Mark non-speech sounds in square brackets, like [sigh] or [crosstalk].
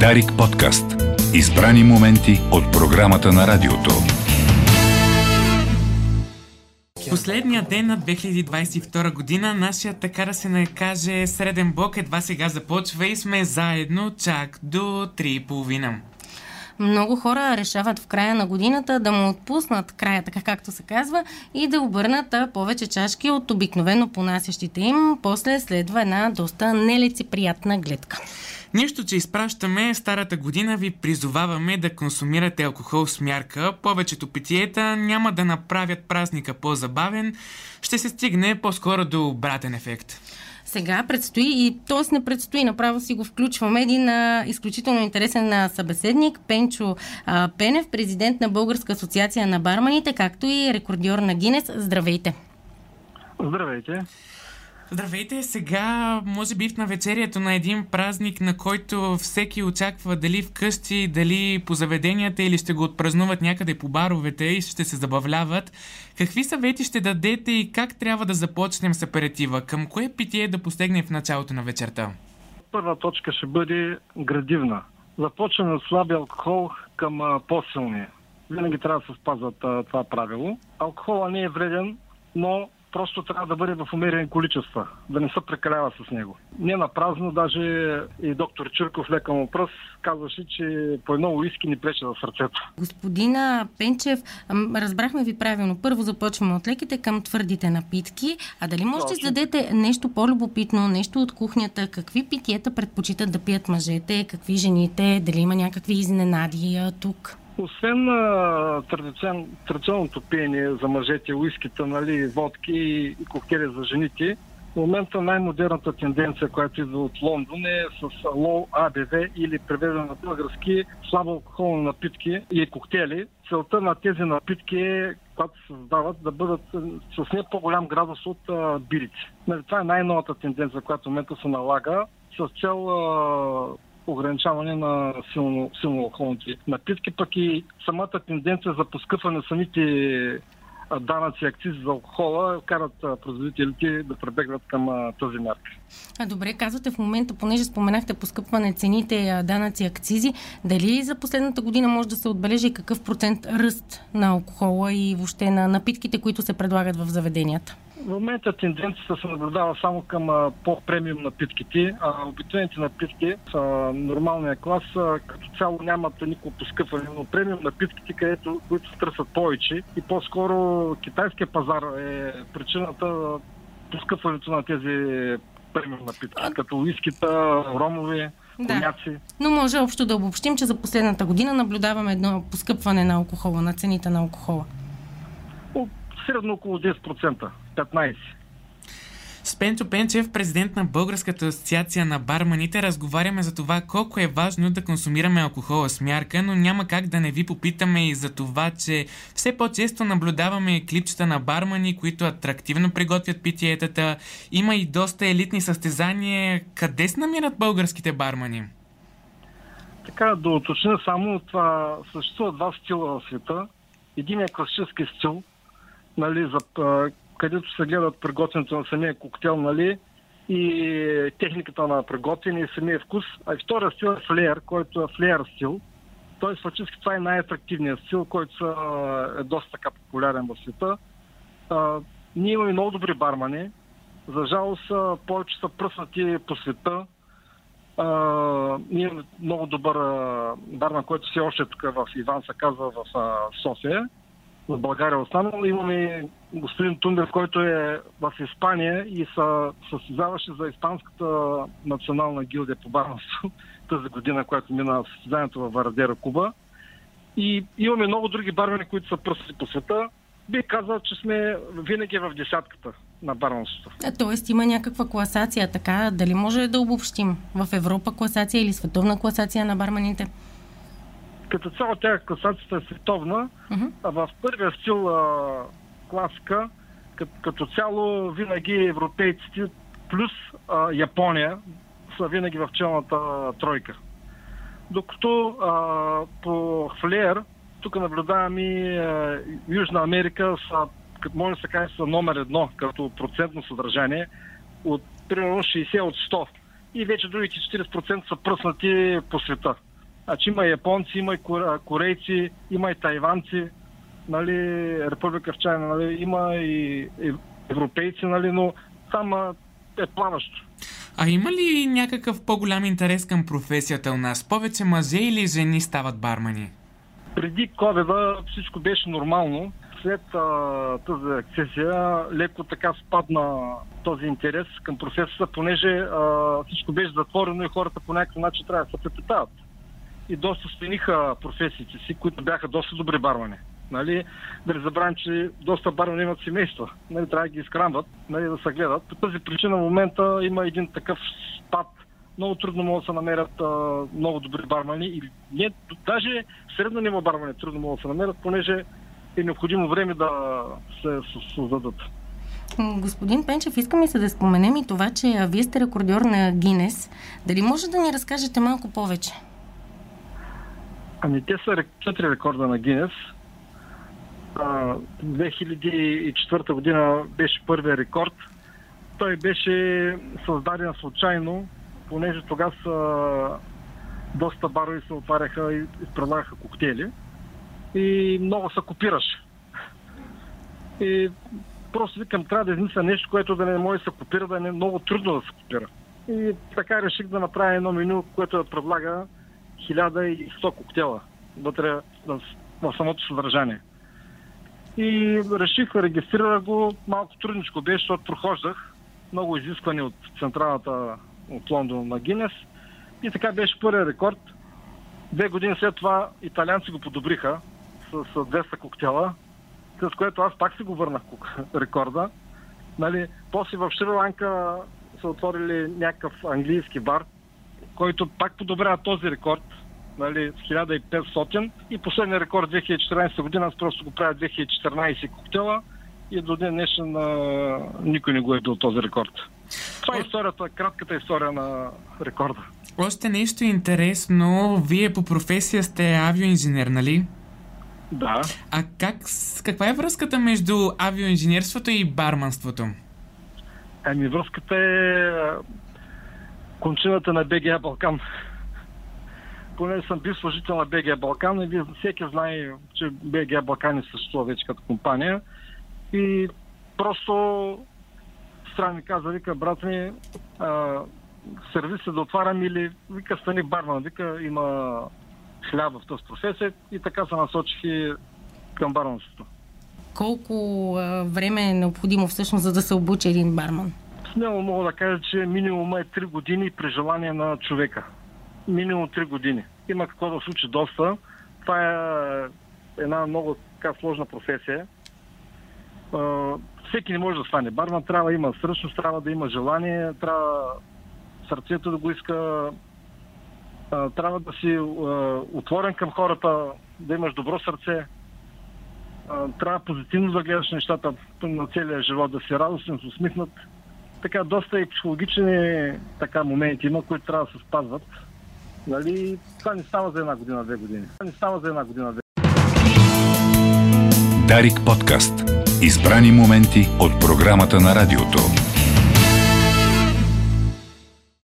Дарик подкаст. Избрани моменти от програмата на радиото. Последния ден на 2022 година, нашия така да се накаже среден блок едва сега започва и сме заедно чак до 3.30. Много хора решават в края на годината да му отпуснат края, така както се казва, и да обърнат повече чашки от обикновено понасящите им. После следва една доста нелицеприятна гледка. Нищо, че изпращаме старата година, ви призоваваме да консумирате алкохол с мярка. Повечето питиета няма да направят празника по-забавен, ще се стигне по-скоро до обратен ефект. Сега предстои и т.е. не предстои, направо си го включваме един а, изключително интересен а, събеседник, Пенчо а, Пенев, президент на Българска асоциация на барманите, както и рекордьор на Гинес. Здравейте! Здравейте! Здравейте! Сега, може би в навечерието на един празник, на който всеки очаква дали вкъщи, дали по заведенията или ще го отпразнуват някъде по баровете и ще се забавляват. Какви съвети ще дадете и как трябва да започнем с аперитива? Към кое питие да постигнем в началото на вечерта? Първа точка ще бъде градивна. Започваме от слаби алкохол към по-силния. Винаги трябва да се спазват това правило. Алкохола не е вреден, но просто трябва да бъде в умерени количества, да не се прекалява с него. Не на празно, даже и доктор Чурков лека му пръст казваше, че по едно уиски ни плече в сърцето. Господина Пенчев, разбрахме ви правилно. Първо започваме от леките към твърдите напитки. А дали можете да дадете нещо по-любопитно, нещо от кухнята? Какви питиета предпочитат да пият мъжете, какви жените? Дали има някакви изненади тук? Освен а, традицион, традиционното пиене за мъжете, уиските, нали, водки и, и коктейли за жените, в момента най-модерната тенденция, която идва от Лондон е с лоу ABV или преведено на български слабо алкохолни напитки и коктейли. Целта на тези напитки е, когато се създават, да бъдат с не по-голям градус от а, бирите. Нали, това е най-новата тенденция, която в момента се налага с цел а, ограничаване на силно, силно алкохолните напитки, пък и самата тенденция за поскъпване самите данъци и акцизи за алкохола карат производителите да пребегнат към този мярка. А добре, казвате в момента, понеже споменахте поскъпване цените, данъци, акцизи, дали за последната година може да се отбележи какъв процент ръст на алкохола и въобще на напитките, които се предлагат в заведенията? В момента тенденцията се наблюдава само към по-премиум напитките. А обикновените напитки са нормалния клас, като цяло нямат никакво поскъпване, но премиум напитките, където, които се търсят повече и по-скоро китайския пазар е причината поскъпването на тези премиум напитки, като уискита, ромови, да. Но може общо да обобщим, че за последната година наблюдаваме едно поскъпване на алкохола, на цените на алкохола. Средно около 10%. 15. С Пенчо Пенчев, президент на Българската асоциация на барманите, разговаряме за това колко е важно да консумираме алкохола с мярка, но няма как да не ви попитаме и за това, че все по-често наблюдаваме клипчета на бармани, които атрактивно приготвят питиетата. Има и доста елитни състезания. Къде се намират българските бармани? Така, да уточня само, това съществува два стила в света. Един е класически стил, нали, за където се гледат приготвянето на самия коктейл, нали, и техниката на приготвяне и самия вкус. А и втория стил е флеер, който е флеер стил. Тоест, фактически това е най-атрактивният стил, който е доста така популярен в света. А, ние имаме много добри бармани. За жалост, повече са пръснати по света. А, ние имаме много добър барман, който все още тук в Иван се казва в София в България останало. Имаме господин Тундев, който е в Испания и са състезаваше за Испанската национална гилдия по барнство [laughs] тази година, която мина в състезанието в Варадера, Куба. И имаме много други бармени, които са пръсти по света. Би казал, че сме винаги в десятката на барменството. Тоест има някаква класация, така? Дали може да обобщим? В Европа класация или световна класация на бармените? Като цяло тя класацията е световна, uh-huh. а в първия стил а, класка, като, цяло винаги европейците плюс а, Япония са винаги в челната тройка. Докато а, по флеер, тук наблюдаваме и а, Южна Америка са, може да се каже, са номер едно като процентно съдържание от примерно 60 от 100 и вече другите 40% са пръснати по света. Значи има японци, има и корейци, има и тайванци, нали, Република в Чайна, нали, има и европейци, нали, но там е плаващо. А има ли някакъв по-голям интерес към професията у нас? Повече мъже или жени стават бармани? Преди коведа всичко беше нормално. След а, тази акцесия леко така спадна този интерес към професията, понеже а, всичко беше затворено и хората по някакъв начин трябва да се препитават. И доста смениха професиите си, които бяха доста добри бармани. Нали, да не забравим, че доста бармани имат семейства. Нали, трябва да ги изкрамват, нали, да се гледат. По тази причина в момента има един такъв спад. Много трудно могат да се намерят а, много добри бармани. И не, даже средно ниво бармани трудно могат да се намерят, понеже е необходимо време да се създадат. Господин Пенчев, искаме се да споменем и това, че вие сте рекордьор на Гинес. Дали може да ни разкажете малко повече? Ами те са четири рекорда на Гинес. 2004 година беше първия рекорд. Той беше създаден случайно, понеже тогава са доста барови се отваряха и предлагаха коктейли. И много се копираше. И просто викам, трябва да измисля нещо, което да не може да се копира, да не е много трудно да се копира. И така реших да направя едно меню, което да предлага 1100 коктейла вътре в самото съдържание. И реших, регистрирах го, малко трудничко беше, защото прохождах много изисквани от централата от Лондон на Гинес. И така беше първият рекорд. Две години след това италианци го подобриха с 200 коктейла, с което аз пак си го върнах [laughs] рекорда. Нали, после в Шри-Ланка са отворили някакъв английски бар, който пак подобрява този рекорд нали, с 1500 и последния рекорд 2014 година, аз просто го правя 2014 коктейла и до ден днешен а, никой не го е бил този рекорд. Това е историята, кратката история на рекорда. Още нещо интересно. Вие по професия сте авиоинженер, нали? Да. А как, каква е връзката между авиоинженерството и барманството? Ами връзката е кончината на БГА Балкан поне съм бил служител на БГ Балкан и всеки знае, че БГ Балкан не съществува вече като компания. И просто страна ми каза, вика, брат ми, а, сервиса да отварям или вика, стани барман, вика, има хляб в този професия и така се насочих и към барманството. Колко а, време е необходимо всъщност, за да се обучи един барман? Смело мога да кажа, че минимум е 3 години при желание на човека минимум 3 години. Има какво да случи доста. Това е една много така сложна професия. Всеки не може да стане барман. Трябва да има сръчност, трябва да има желание, трябва сърцето да го иска, трябва да си отворен към хората, да имаш добро сърце, трябва позитивно да гледаш нещата на целия живот, да си радостен, усмихнат. Така, доста и психологични така моменти има, които трябва да се спазват. Нали, това не става за една година, две години. Това не става за една година, две Дарик подкаст. Избрани моменти от програмата на радиото.